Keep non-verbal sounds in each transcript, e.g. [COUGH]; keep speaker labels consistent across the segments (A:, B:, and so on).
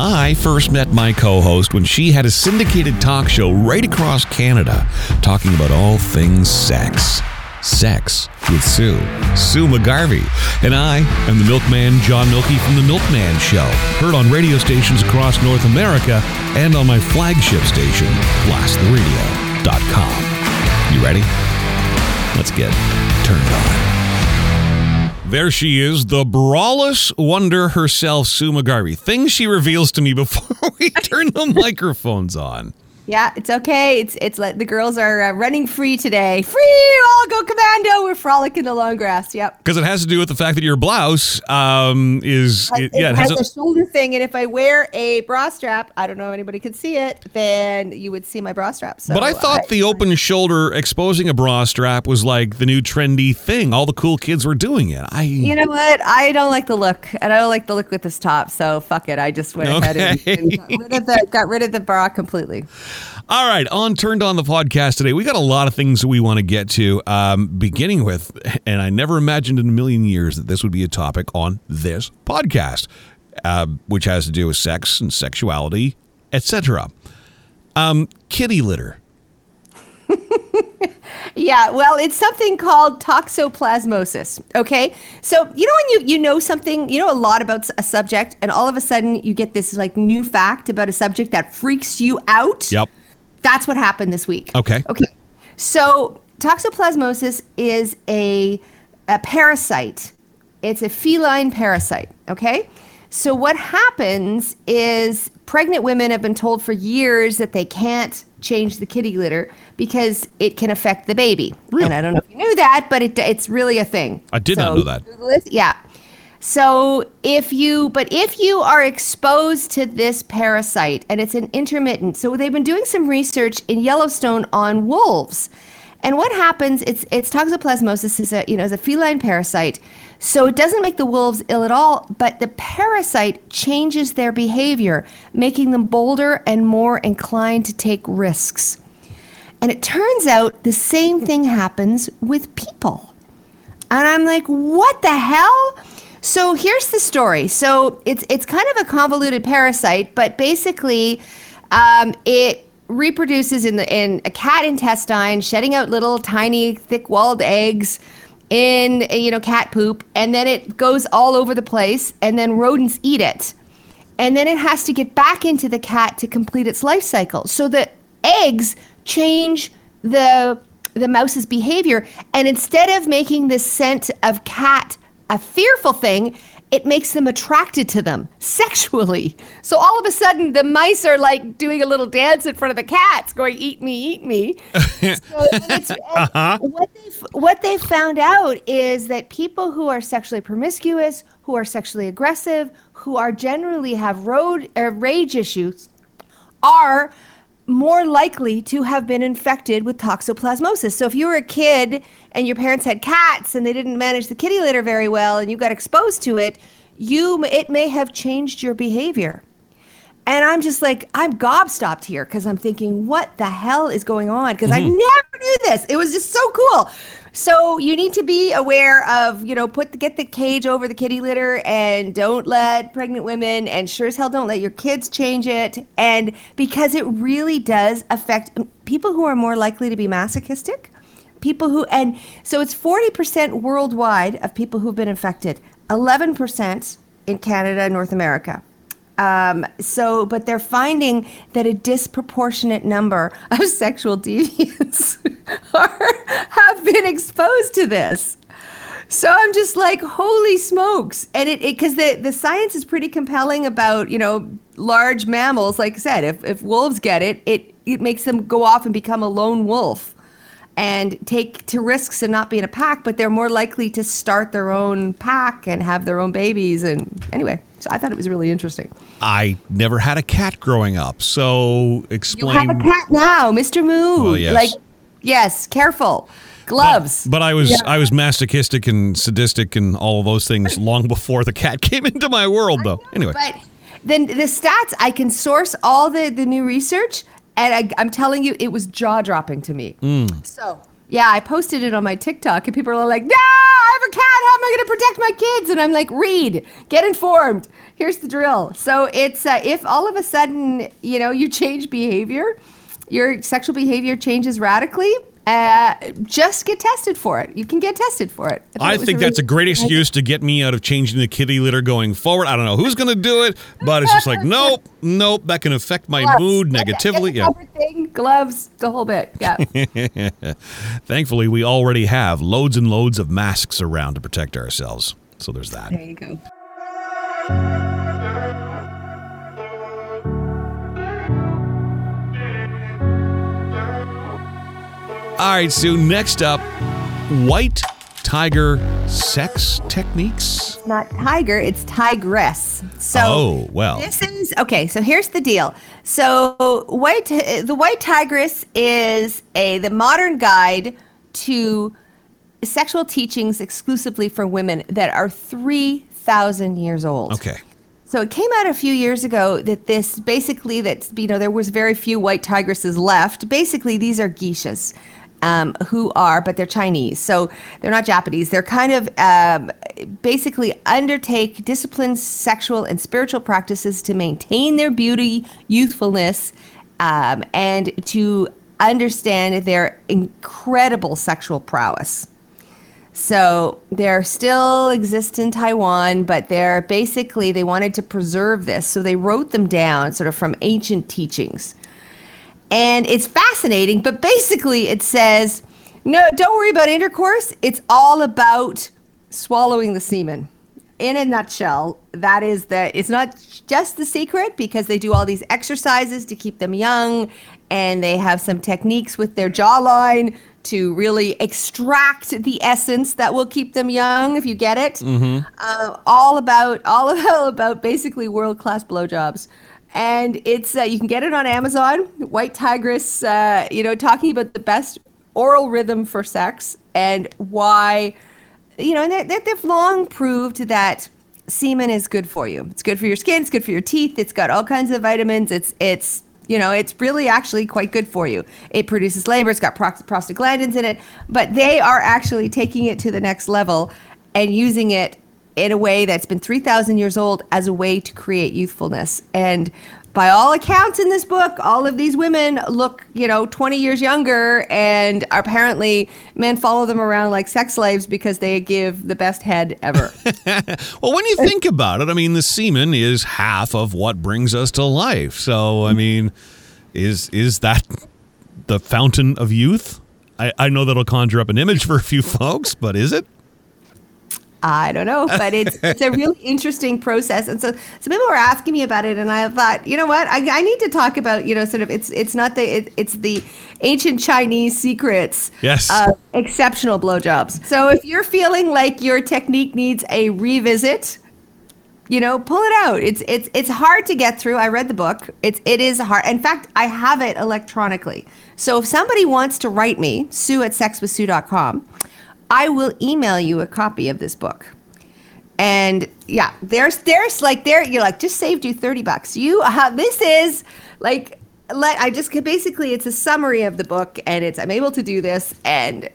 A: I first met my co host when she had a syndicated talk show right across Canada talking about all things sex. Sex with Sue, Sue McGarvie. And I am the milkman John Mielke from The Milkman Show, heard on radio stations across North America and on my flagship station, blasttheradio.com. You ready? Let's get turned on. There she is, the brawless wonder herself, Sue McGarvie. Things she reveals to me before [LAUGHS] we [LAUGHS] turn the microphones on.
B: Yeah, it's okay. It's it's like the girls are uh, running free today. Free, all go commando. We're frolicking in the long grass. Yep.
A: Because it has to do with the fact that your blouse um, is
B: It,
A: yeah,
B: it
A: it
B: has,
A: has
B: a, shoulder thing, and if I wear a bra strap, I don't know if anybody could see it, then you would see my bra strap. So
A: But I thought the open shoulder exposing a bra strap was like the new trendy thing. All the cool kids were doing it. I
B: You know what? I don't like the look, and I don't like the look with this top. So fuck it. I just went ahead and, and got rid of the got rid of the bra completely.
A: All right, on Turned On the podcast today, we got a lot of things that we want to get to, um, beginning with, and I never imagined in a million years that this would be a topic on this podcast, uh, which has to do with sex and sexuality, etc. Um, kitty litter.
B: Yeah, well, it's something called toxoplasmosis. Okay, so you know when you you know something, you know a lot about a subject, and all of a sudden you get this like new fact about a subject that freaks you out.
A: Yep.
B: That's what happened this week.
A: Okay.
B: Okay. So toxoplasmosis is a a parasite. It's a feline parasite. Okay. So what happens is pregnant women have been told for years that they can't change the kitty litter because it can affect the baby.
A: Really?
B: And I don't know if you knew that, but it, it's really a thing.
A: I did not know that.
B: Yeah. So if you, but if you are exposed to this parasite and it's an intermittent, so they've been doing some research in Yellowstone on wolves. And what happens? It's it's toxoplasmosis is a you know is a feline parasite, so it doesn't make the wolves ill at all. But the parasite changes their behavior, making them bolder and more inclined to take risks. And it turns out the same thing happens with people. And I'm like, what the hell? So here's the story. So it's it's kind of a convoluted parasite, but basically, um, it reproduces in the in a cat intestine, shedding out little tiny thick-walled eggs in you know cat poop, and then it goes all over the place, and then rodents eat it, and then it has to get back into the cat to complete its life cycle. So the eggs change the the mouse's behavior and instead of making the scent of cat a fearful thing it makes them attracted to them sexually. So all of a sudden the mice are like doing a little dance in front of the cats going eat me eat me. [LAUGHS] So it's, what they what they found out is that people who are sexually promiscuous who are sexually aggressive who are generally have road uh, rage issues are more likely to have been infected with toxoplasmosis. So if you were a kid and your parents had cats and they didn't manage the kitty litter very well and you got exposed to it, you it may have changed your behavior. And I'm just like, I'm gobstopped here because I'm thinking, what the hell is going on? Because I mm-hmm. never knew this. It was just so cool. So you need to be aware of, you know, put get the cage over the kitty litter and don't let pregnant women and sure as hell don't let your kids change it. And because it really does affect um, people who are more likely to be masochistic, people who, and so it's 40% worldwide of people who've been infected, 11% in Canada and North America. Um, so, but they're finding that a disproportionate number of [LAUGHS] sexual deviants [LAUGHS] are, have been exposed to this. So I'm just like, holy smokes! And it because the the science is pretty compelling about you know large mammals. Like I said, if if wolves get it, it it makes them go off and become a lone wolf and take to risks and not be in a pack, but they're more likely to start their own pack and have their own babies. And anyway, so I thought it was really interesting.
A: I never had a cat growing up, so explain.
B: You have a cat now, Mr. Moo.
A: Well, yes.
B: Like, yes, careful. Gloves.
A: But I was
B: Yeah.
A: I was masochistic and sadistic and all of those things [LAUGHS] long before the cat [LAUGHS] came into my world, though. Anyway,
B: But then the stats, I can source all the, the new research, and I, I'm telling you, it was jaw dropping to me.
A: Mm.
B: So Yeah, I posted it on my TikTok, and people are like, "No, I have a cat. How am I going to protect my kids?" And I'm like, "Read, get informed. Here's the drill." So it's uh, if all of a sudden, you know, you change behavior, your sexual behavior changes radically. Uh, just get tested for it. You can get tested for it.
A: I, I think that's a great excuse to get me out of changing the kitty litter going forward. I don't know who's going to do it, but it's just like, [LAUGHS] nope, nope, that can affect my gloves. mood negatively.
B: Yeah. Everything, gloves, the whole bit. Yeah. [LAUGHS]
A: Thankfully, we already have loads and loads of masks around to protect ourselves. So there's that.
B: There you go.
A: All right, Sue, next up, white tiger sex techniques?
B: Not tiger, it's tigress. So
A: Oh, well.
B: This is okay, so here's the deal. So white the white tigress is a the modern guide to sexual teachings exclusively for women that are 3000 years old.
A: Okay.
B: So it came out a few years ago that this basically that you know there was very few white tigresses left. Basically, these are geishas um, who are, but they're Chinese. So they're not Japanese. They're kind of um, basically undertake disciplined sexual and spiritual practices to maintain their beauty, youthfulness, um, and to understand their incredible sexual prowess. So they're still exist in Taiwan, but they're basically they wanted to preserve this, so they wrote them down sort of from ancient teachings. And it's fascinating, but basically it says, no, don't worry about intercourse. It's all about swallowing the semen. In a nutshell, that is that it's not just the secret because they do all these exercises to keep them young and they have some techniques with their jawline to really extract the essence that will keep them young if you get it
A: mm-hmm.
B: uh, all about all [LAUGHS] about basically world class blowjobs and it's uh, you can get it on Amazon. White Tigress, uh, you know, talking about the best oral rhythm for sex and why, you know, and they, they've long proved that semen is good for you. It's good for your skin. It's good for your teeth. It's got all kinds of vitamins. It's it's you know, it's really actually quite good for you. It produces labor. It's got prostaglandins in it, but they are actually taking it to the next level and using it in a way that's been 3,000 years old as a way to create youthfulness. And by all accounts in this book, all of these women look, you know, 20 years younger, and apparently men follow them around like sex slaves because they give the best head ever. [LAUGHS]
A: well, when you think about it, I mean, the semen is half of what brings us to life. So, I mean, is is that the fountain of youth? I, I know that'll conjure up an image for a few folks, but is it?
B: I don't know, but it's [LAUGHS] it's a really interesting process. And so some people were asking me about it, and I thought, you know what, I, I need to talk about, you know, sort of it's it's not the it, it's the ancient Chinese secrets
A: yes.
B: of exceptional blowjobs. So if you're feeling like your technique needs a revisit, you know, pull it out. It's it's it's hard to get through. I read the book. It's it is hard. In fact, I have it electronically. So if somebody wants to write me, sue at sexwithsue.com, I will email you a copy of this book. And yeah, there's there's like there you're like just saved you 30 bucks. You uh, this is like let I just basically it's a summary of the book and it's I'm able to do this and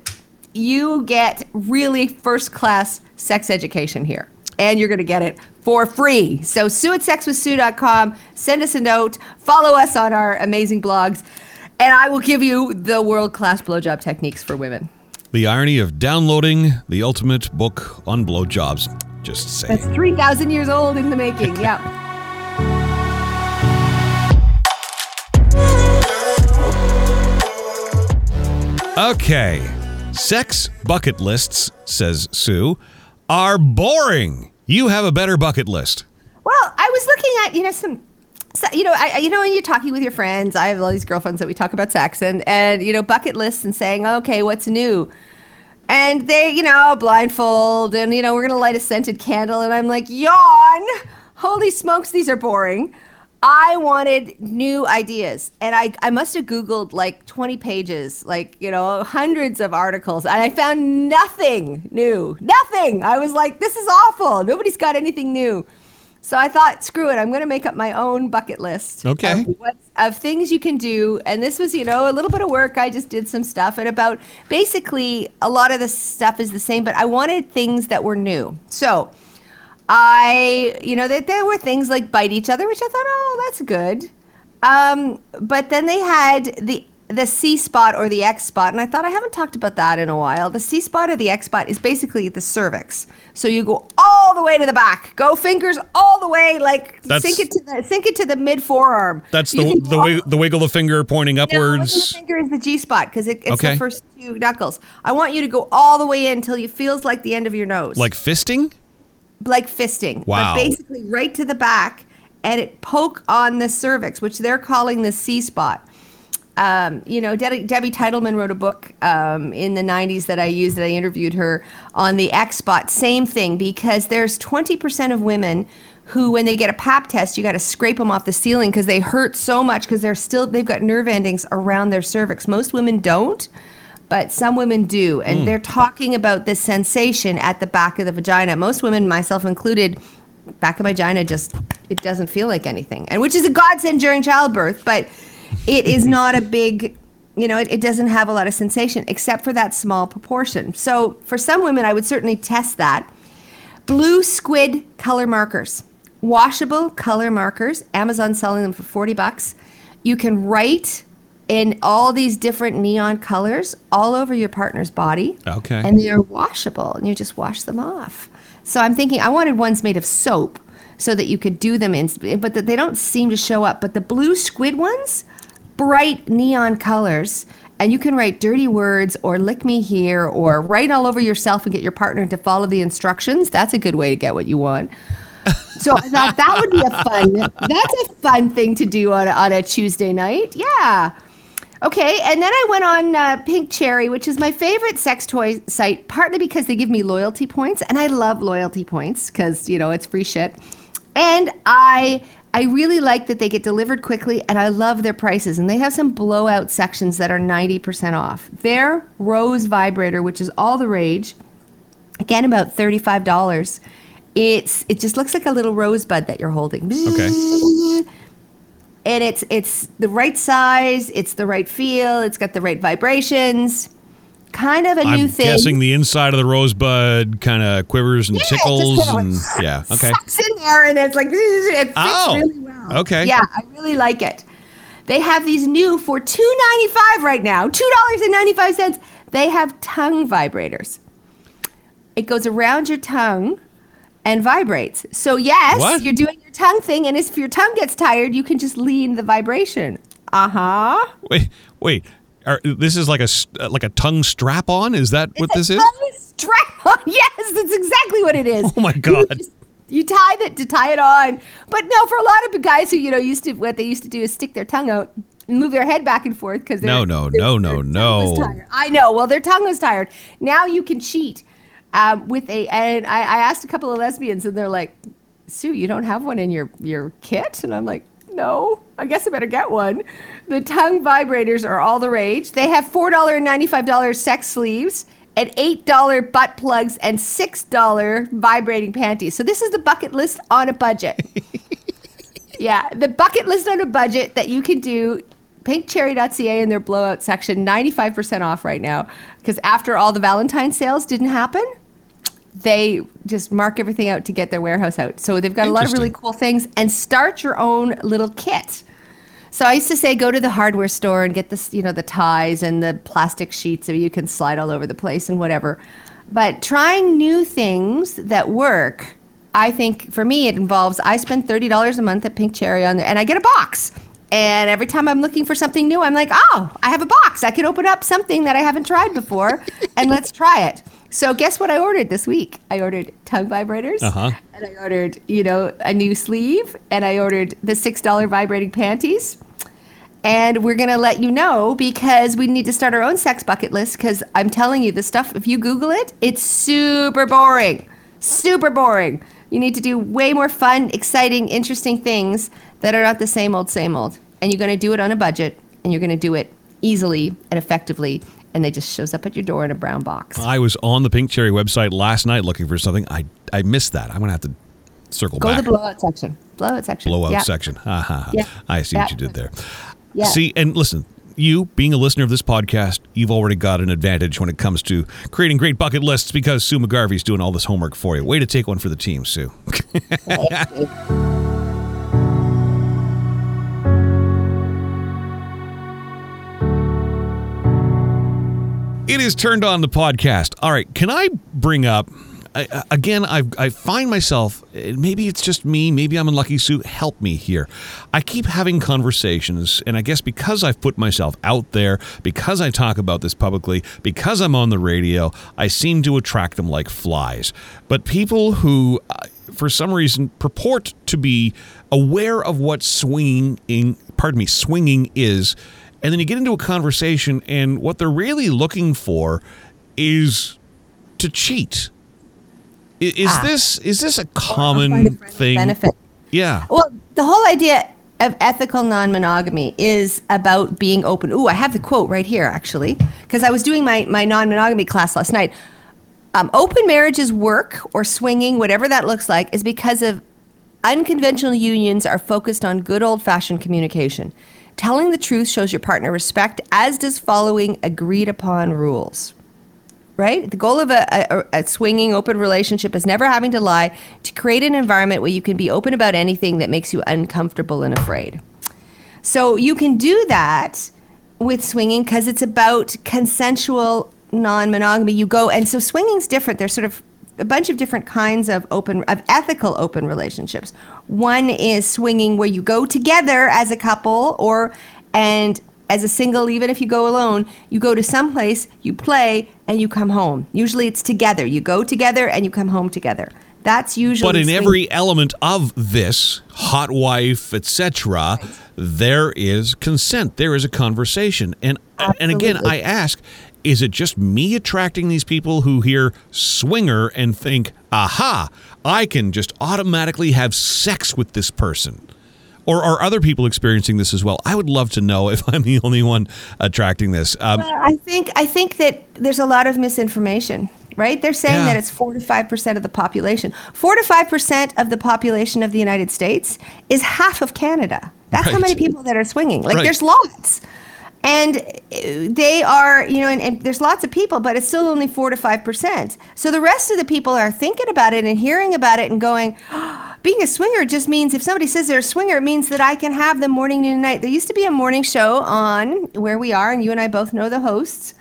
B: you get really first class sex education here. And you're going to get it for free. So sue at sexwithsue.com, send us a note, follow us on our amazing blogs, and I will give you the world class blowjob techniques for women.
A: The irony of downloading the ultimate book on blowjobs. Just saying.
B: That's 3,000 years old in the making. yep. [LAUGHS]
A: okay. Sex bucket lists, says Sue, are boring. You have a better bucket list.
B: Well, I was looking at, you know, some so, you know, I, you know, when you're talking with your friends, I have all these girlfriends that we talk about sex and, and, you know, bucket lists and saying, okay, what's new? And they, you know, blindfold and, you know, we're going to light a scented candle. And I'm like, yawn. Holy smokes, these are boring. I wanted new ideas. And I, I must have Googled like 20 pages, like, you know, hundreds of articles. And I found nothing new. Nothing. I was like, this is awful. Nobody's got anything new. So I thought, screw it, I'm going to make up my own bucket list.
A: Okay.
B: Of, what, of things you can do. And this was, you know, a little bit of work. I just did some stuff. And about basically a lot of the stuff is the same, but I wanted things that were new. So I, you know, that there were things like bite each other, which I thought, oh, that's good. Um, but then they had the the C spot or the X spot, and I thought I haven't talked about that in a while. The C spot or the X spot is basically the cervix. So you go all the way to the back, go fingers all the way, like
A: That's-
B: sink it to the sink it to the mid forearm.
A: That's the the, wi- the wiggle the finger pointing
B: no,
A: upwards.
B: the finger is the G spot because it, it's
A: Okay.
B: the first two knuckles. I want you to go all the way in until you feels like the end of your nose,
A: Like fisting?
B: like fisting.
A: Wow.
B: But basically, right to the back, and it poke on the cervix, which they're calling the C spot. Um, you know, De- Debbie Titleman wrote a book um, in the 90s that I used, that I interviewed her on the X spot. Same thing, because there's 20% of women who, when they get a pap test, you got to scrape them off the ceiling because they hurt so much because they're still, they've got nerve endings around their cervix. Most women don't but some women do and they're talking about this sensation at the back of the vagina most women myself included back of my vagina just it doesn't feel like anything and which is a godsend during childbirth but it is not a big you know it, it doesn't have a lot of sensation except for that small proportion. So for some women i would certainly test that. Blue squid color markers washable color markers. Amazon selling them for 40 bucks. You can write in all these different neon colors all over your partner's body.
A: Okay.
B: and they are washable and you just wash them off. So i'm thinking i wanted ones made of soap so that you could do them in but that they don't seem to show up. But the blue squid ones bright neon colors and you can write dirty words or lick me here or write all over yourself and get your partner to follow the instructions that's a good way to get what you want so I thought that would be a fun that's a fun thing to do on a, on a Tuesday night. Yeah. Okay, and then I went on uh, Pink Cherry, which is my favorite sex toy site, partly because they give me loyalty points, and I love loyalty points because you know it's free shit, and I I really like that they get delivered quickly, and I love their prices, and they have some blowout sections that are ninety percent off. Their Rose vibrator, which is all the rage, again about thirty five dollars. It's it just looks like a little rosebud that you're holding.
A: Okay.
B: And it's it's the right size, it's the right feel, it's got the right vibrations. Kind of a new thing.
A: I'm guessing the inside of the rosebud kind of quivers and
B: Yeah,
A: tickles and yeah. Okay.
B: sucks in there and it's like [LAUGHS] it fits
A: Oh,
B: really well.
A: okay.
B: Yeah, I really like it. They have these new for two ninety five right now, two dollars and ninety five cents. They have tongue vibrators. It goes around your tongue and vibrates. So yes,
A: What?
B: you're doing your tongue thing, and if your tongue gets tired, you can just lean the vibration. Uh huh.
A: Wait, wait. Are, this is like a uh, like a tongue strap on. Is that what this is?
B: Strap on. [LAUGHS] Yes, that's exactly what it is.
A: Oh my
B: You
A: God.
B: just- You tie it to tie it on, but no. For a lot of guys who you know used to, what they used to do is stick their tongue out and move their head back and forth because
A: No, no, no, no, no.
B: I know. Well, their tongue was tired. Now you can cheat um, with a. And I, I asked a couple of lesbians, and they're like, "Sue, you don't have one in your your kit?" And I'm like, "No, I guess I better get one." The tongue vibrators are all the rage. They have four dollar and ninety five dollars sex sleeves. And eight dollar butt plugs and six dollar vibrating panties. So this is the bucket list on a budget. [LAUGHS] Yeah, the bucket list on a budget that you can do. Pinkcherry.ca in their blowout section, 95% off right now. Because after all the Valentine sales didn't happen, they just mark everything out to get their warehouse out. So they've got a lot of really cool things and start your own little kit. So I used to say go to the hardware store and get this, you know, the ties and the plastic sheets so you can slide all over the place and whatever. But trying new things that work, I think for me it involves I spend thirty dollars a month at Pink Cherry on there and I get a box. And every time I'm looking for something new, I'm like, oh, I have a box. I can open up something that I haven't tried before and let's try it. So guess what I ordered this week? I ordered tongue vibrators.
A: Uh-huh.
B: And I ordered, you know, a new sleeve and I ordered the $6 vibrating panties. And we're going to let you know because we need to start our own sex bucket list because I'm telling you, the stuff, if you Google it, it's super boring. Super boring. You need to do way more fun, exciting, interesting things that are not the same old, same old. And you're going to do it on a budget and you're going to do it easily and effectively. And they just shows up at your door in a brown box.
A: I was on the Pink Cherry website last night looking for something. I I missed that. I'm gonna have to circle
B: Go
A: back.
B: to the blowout section. Blowout section.
A: blowout
B: yeah.
A: section. Ha, ha, ha.
B: Yeah.
A: I see
B: Yeah.
A: what you did there.
B: Yeah.
A: See, and listen, you being a listener of this podcast, you've already got an advantage when it comes to creating great bucket lists because Sue McGarvie's doing all this homework for you. Way to take one for the team, Sue. [LAUGHS] It is turned on the podcast. All right, can I bring up I, again? I I find myself maybe it's just me, maybe I'm unlucky. Sue, help me here. I keep having conversations, and I guess because I've put myself out there, because I talk about this publicly, because I'm on the radio, I seem to attract them like flies. But people who, uh, for some reason, purport to be aware of what swinging, pardon me, swinging is and then you get into a conversation and what they're really looking for is to cheat I- is
B: Ah.
A: this is this a common
B: a
A: thing
B: Benefit.
A: yeah
B: Well, the whole idea of ethical non-monogamy is about being open. Ooh, I have the quote right here actually, because I was doing my my non-monogamy class last night. Um, open marriages work or swinging, whatever that looks like, is because of unconventional unions are focused on good old-fashioned communication. Telling the truth shows your partner respect, as does following agreed upon rules right? The goal of a, a, a swinging open relationship is never having to lie to create an environment where you can be open about anything that makes you uncomfortable and afraid. So you can do that with swinging because it's about consensual non-monogamy. You go and so swinging's different. There's sort of a bunch of different kinds of open of ethical open relationships. One is swinging where you go together as a couple or and as a single even if you go alone, you go to some place, you play and you come home. Usually it's together. You go together and you come home together. That's usually
A: but in
B: swinging.
A: every element of this hot wife etc there is consent there is a conversation and and again i ask is it just me attracting these people who hear swinger and think aha i can just automatically have sex with this person or are other people experiencing this as well i would love to know if [LAUGHS] i'm the only one attracting this um,
B: I think I think that there's a lot of misinformation, right? They're saying
A: Yeah.
B: that it's four to five percent of the population. Four to five percent of the population of the United States is half of Canada. That's how many people that are swinging. Like
A: Right.
B: there's lots. And uh, they are, you know, and, and there's lots of people, but it's still only four to five percent. So the rest of the people are thinking about it and hearing about it and going, [GASPS] being a swinger just means if somebody says they're a swinger, it means that I can have them morning, noon, and night. There used to be a morning show on where we are, and you and I both know the hosts.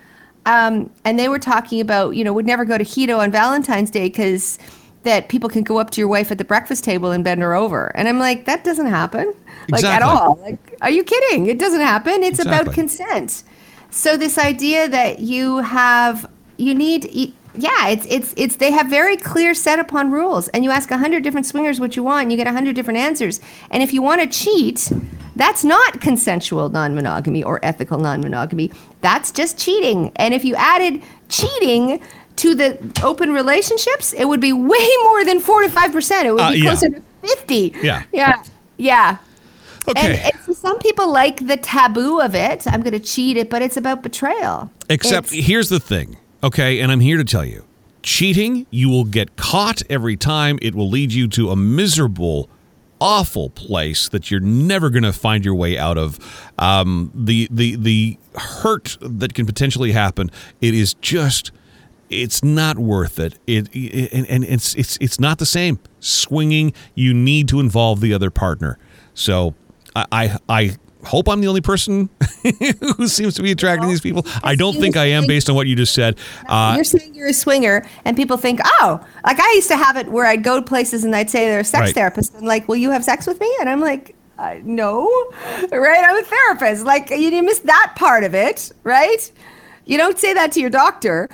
B: Um, and they were talking about, you know, would never go to Hedo on Valentine's Day because that people can go up to your wife at the breakfast table and bend her over. And I'm like, that doesn't happen. Like at all. Like, are you kidding? It doesn't happen. It's
A: Exactly.
B: about consent. So this idea that you have, you need, yeah, it's it's it's they have very clear set upon rules, and you ask a hundred different swingers what you want, and you get a hundred different answers. And if you want to cheat, that's not consensual non-monogamy or ethical non-monogamy. That's just cheating. And if you added cheating to the open relationships, it would be way [LAUGHS] more than four to five percent. It would
A: Uh,
B: be
A: yeah.
B: closer to fifty.
A: Yeah.
B: yeah, yeah.
A: okay
B: And, and some people like the taboo of it. I'm going to cheat it, but it's about betrayal.
A: Except
B: It's-
A: here's the thing, okay, and I'm here to tell you. Cheating, you will get caught every time. It will lead you to a miserable, awful place that you're never going to find your way out of. Um, the the the hurt that can potentially happen. It is just. It's not worth it. It, it and, and it's it's it's not the same. Swinging, you need to involve the other partner. So I I, I hope I'm the only person [LAUGHS] who seems to be attracting these people. I don't think I am based on what you just said. Uh,
B: you're saying you're a swinger, and people think, oh, like I used to have it where I'd go to places and I'd say they're a sex
A: Right.
B: therapist, and like, will you have sex with me? And I'm like, uh, no, right? I'm a therapist. Like, you, you missed that part of it, right? You don't say that to your doctor.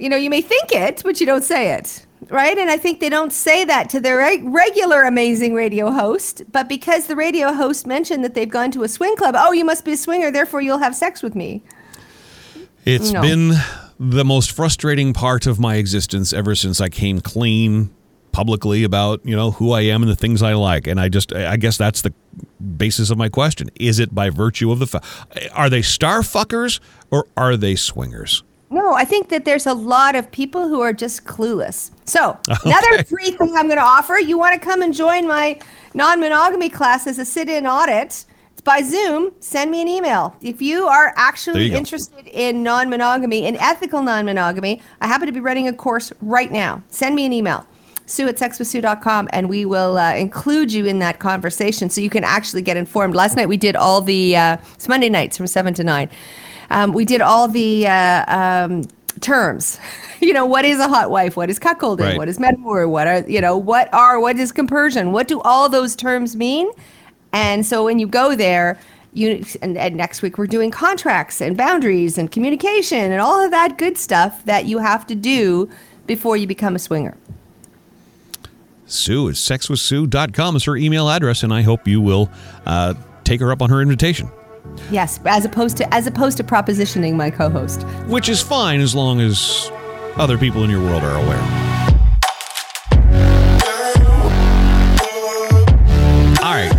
B: You know, you may think it, but you don't say it. Right. And I think they don't say that to their reg- regular amazing radio host. But because the radio host mentioned that they've gone to a swing club, oh, you must be a swinger, therefore you'll have sex with me.
A: It's
B: No.
A: been the most frustrating part of my existence ever since I came clean publicly about, you know, who I am and the things I like. And I just I guess that's the basis of my question. Is it by virtue of the fa- are they star fuckers or are they swingers?
B: No, I think that there's a lot of people who are just clueless. So, [LAUGHS]
A: Okay.
B: another free thing I'm going to offer you want to come and join my non monogamy class as a sit in audit? It's by Zoom. Send me an email. If you are actually
A: you go.
B: interested in non monogamy, in ethical non monogamy, I happen to be running a course right now. Send me an email. Sue at sexwithsue.com and we will uh, include you in that conversation so you can actually get informed. Last night we did all the, uh, it's Monday nights from 7 to 9. Um, we did all the uh, um, terms. [LAUGHS] You know, what is a hot wife? What is cuckolding?
A: Right.
B: What is metamour? What are, you know, what are, what is compersion? What do all those terms mean? And so when you go there, you and, and next week we're doing contracts and boundaries and communication and all of that good stuff that you have to do before you become a swinger.
A: Sue at sexwithsue.com is her email address, and I hope you will uh, take her up on her invitation,
B: Yes, as opposed to as opposed to propositioning my co-host.
A: which is fine as long as other people in your world are aware. All right.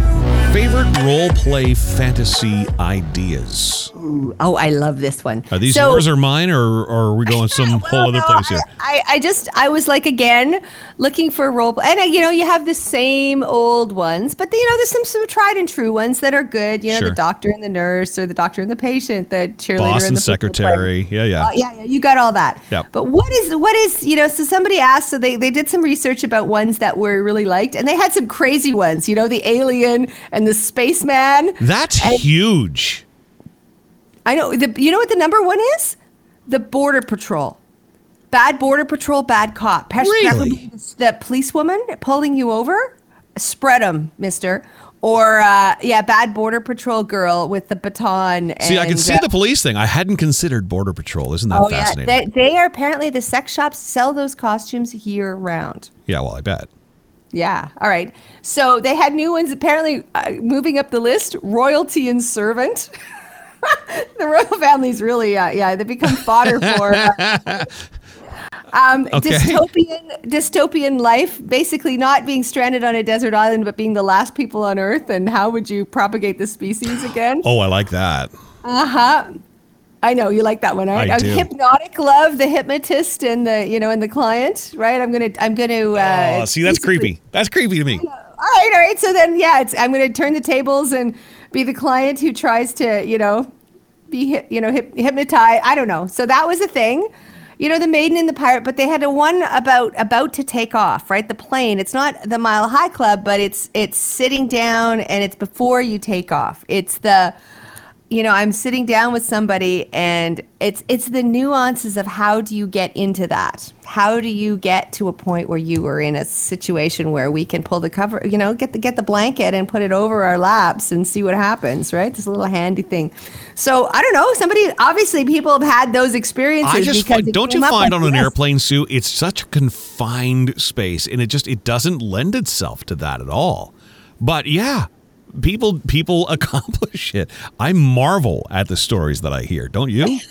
A: Favorite role play fantasy ideas?
B: Oh, I love this one.
A: Are these
B: So-
A: yours or mine, or, or are we [LAUGHS] going some
B: Well,
A: whole other
B: no,
A: place here?
B: I, I just I was like again looking for role play, and uh, you know you have the same old ones, but you know there's some some tried and true ones that are good. You know
A: Sure.
B: the doctor and the nurse, or the doctor and the patient, the cheerleader
A: Boss
B: and the
A: secretary. Yeah, yeah.
B: Uh, yeah, yeah, you got all that.
A: Yeah.
B: But what is what is you know? So somebody asked, so they they did some research about ones that were really liked, and they had some crazy ones. You know, the alien and the spaceman.
A: That's
B: And-
A: huge.
B: I know. The, you know what the number one is? The border patrol. Bad border patrol, bad cop. Pers-
A: Really?
B: The policewoman pulling you over. Spread them, Mister. Or uh, yeah, bad border patrol girl with the baton.
A: See, I can see
B: uh,
A: the police thing. I hadn't considered Border Patrol. Isn't that
B: Oh yeah,
A: fascinating?
B: they, they are apparently the sex shops sell those costumes year round.
A: yeah, well, I bet.
B: Yeah. All right. So they had new ones. Apparently, uh, moving up the list, royalty and servant. [LAUGHS] the royal family's really, uh, yeah, they become fodder for. Uh, [LAUGHS] um,
A: Okay.
B: dystopian, dystopian life, basically not being stranded on a desert island, but being the last people on Earth. And how would you propagate the species again?
A: Oh, I like that.
B: Uh huh. I know you like that one, right?
A: I do.
B: Hypnotic love, the hypnotist and the you know and the client, right? I'm gonna I'm gonna. Uh,
A: oh, see, that's creepy. That's creepy to me.
B: all right, all right. So then, yeah, it's, I'm going to turn the tables and be the client who tries to, you know, be, you know, hyp- hypnotized. I don't know. So that was a thing. You know, the maiden and the pirate, but they had a one about about to take off, right? The plane. It's not the Mile High Club, but it's it's sitting down and it's before you take off. It's the you know i'm sitting down with somebody and it's it's the nuances of how do you get into that how do you get to a point where you are in a situation where we can pull the cover you know get the get the blanket and put it over our laps and see what happens right this little handy thing so i don't know somebody obviously people have had those experiences
A: I just find, don't you find on an
B: this.
A: airplane, Sue, it's such a confined space, and it just it doesn't lend itself to that at all. But yeah, people people [LAUGHS] accomplish it. I marvel at the stories that I hear. Don't you? [LAUGHS]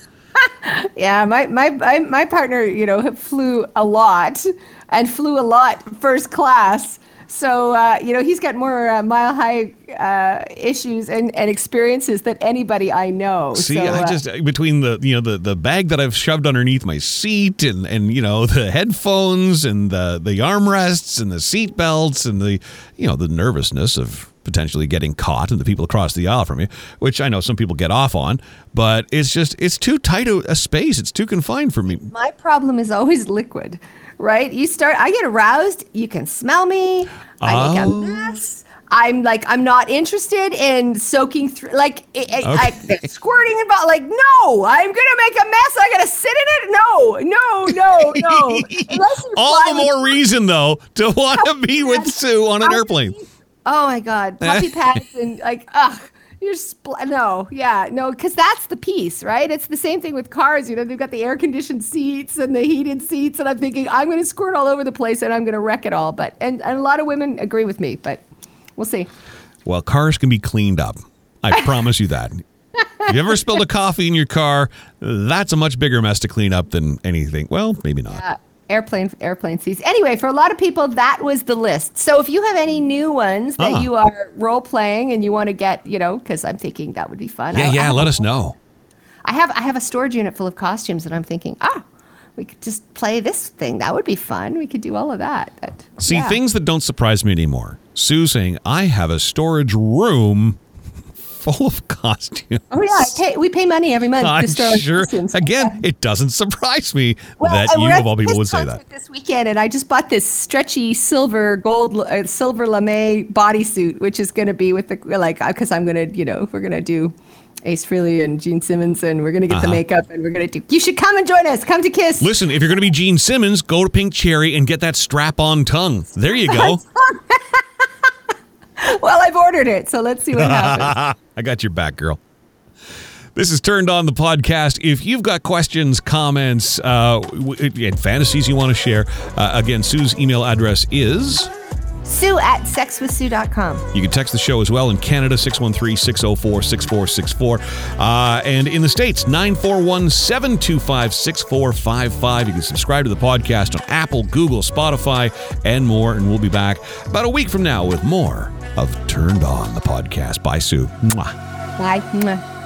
B: Yeah, my, my my my partner, you know, flew a lot and flew a lot first class. So uh, you know, he's got more uh, mile high uh, issues and, and experiences than anybody I know.
A: See,
B: so,
A: I
B: uh,
A: just between the you know the, the bag that I've shoved underneath my seat and and you know the headphones and the the armrests and the seat belts and the you know the nervousness of potentially getting caught and the people across the aisle from you, which I know some people get off on, but it's just it's too tight a, a space. It's too confined for me.
B: my problem is always liquid, right? You start, I get aroused. You can smell me. I make a
A: Oh.
B: mess. I'm like, I'm not interested in soaking through, like, I, I, I, squirting about, like, no, I'm gonna make a mess. I gotta sit in it. No, no, no, no. [LAUGHS]
A: All the more reason though to want to [LAUGHS] be with Sue on an airplane.
B: Oh my God, [LAUGHS] puppy pads and like, ugh. You're spl- no, yeah, no, because that's the piece, right? It's the same thing with cars. You know, they've got the air conditioned seats and the heated seats, and I'm thinking I'm going to squirt all over the place and I'm going to wreck it all. But and, and a lot of women agree with me, but we'll see.
A: Well, cars can be cleaned up. I [LAUGHS] promise you that. If you ever spilled a coffee in your car, that's a much bigger mess to clean up than anything. Well, maybe not.
B: Uh, airplane airplane seats. Anyway, for a lot of people, that was the list. So if you have any new ones that
A: Ah.
B: you are role playing and you want to get, you know, because I'm thinking that would be fun.
A: yeah,
B: I-
A: yeah,
B: I
A: let us know.
B: I have I have a storage unit full of costumes, and I'm thinking, ah, we could just play this thing. That would be fun. We could do all of that. But,
A: See,
B: yeah.
A: things that don't surprise me anymore. Sue saying, I have a storage room full of costumes.
B: Oh yeah, I pay, we pay money every month
A: I'm
B: to store
A: sure.
B: costumes.
A: Again, it doesn't surprise me
B: Well,
A: that
B: uh,
A: you, of all people, would say that.
B: This weekend, and I just bought this stretchy silver gold uh, silver lame bodysuit, which is going to be with the like because I'm going to you know we're going to do Ace Frehley and Gene Simmons, and we're going to get the
A: Uh-huh.
B: makeup, and we're going to do. You should come and join us. Come to Kiss.
A: Listen, if you're going to be Gene Simmons, go to Pink Cherry and get that strap on tongue. There you go. [LAUGHS] [LAUGHS]
B: Well, I've ordered it, so let's see what happens. [LAUGHS]
A: I got your back, girl. This is Turned On the podcast. If you've got questions, comments, uh, and fantasies you want to share, uh, again, Sue's email address is.
B: Sue at sexwithsue.com.
A: You can text the show as well in Canada, 613 604 6464. Uh, And in the States, 941 725 6455. You can subscribe to the podcast on Apple, Google, Spotify, and more. And we'll be back about a week from now with more of Turned On the podcast. Bye, Sue. Mwah.
B: Bye. Mwah.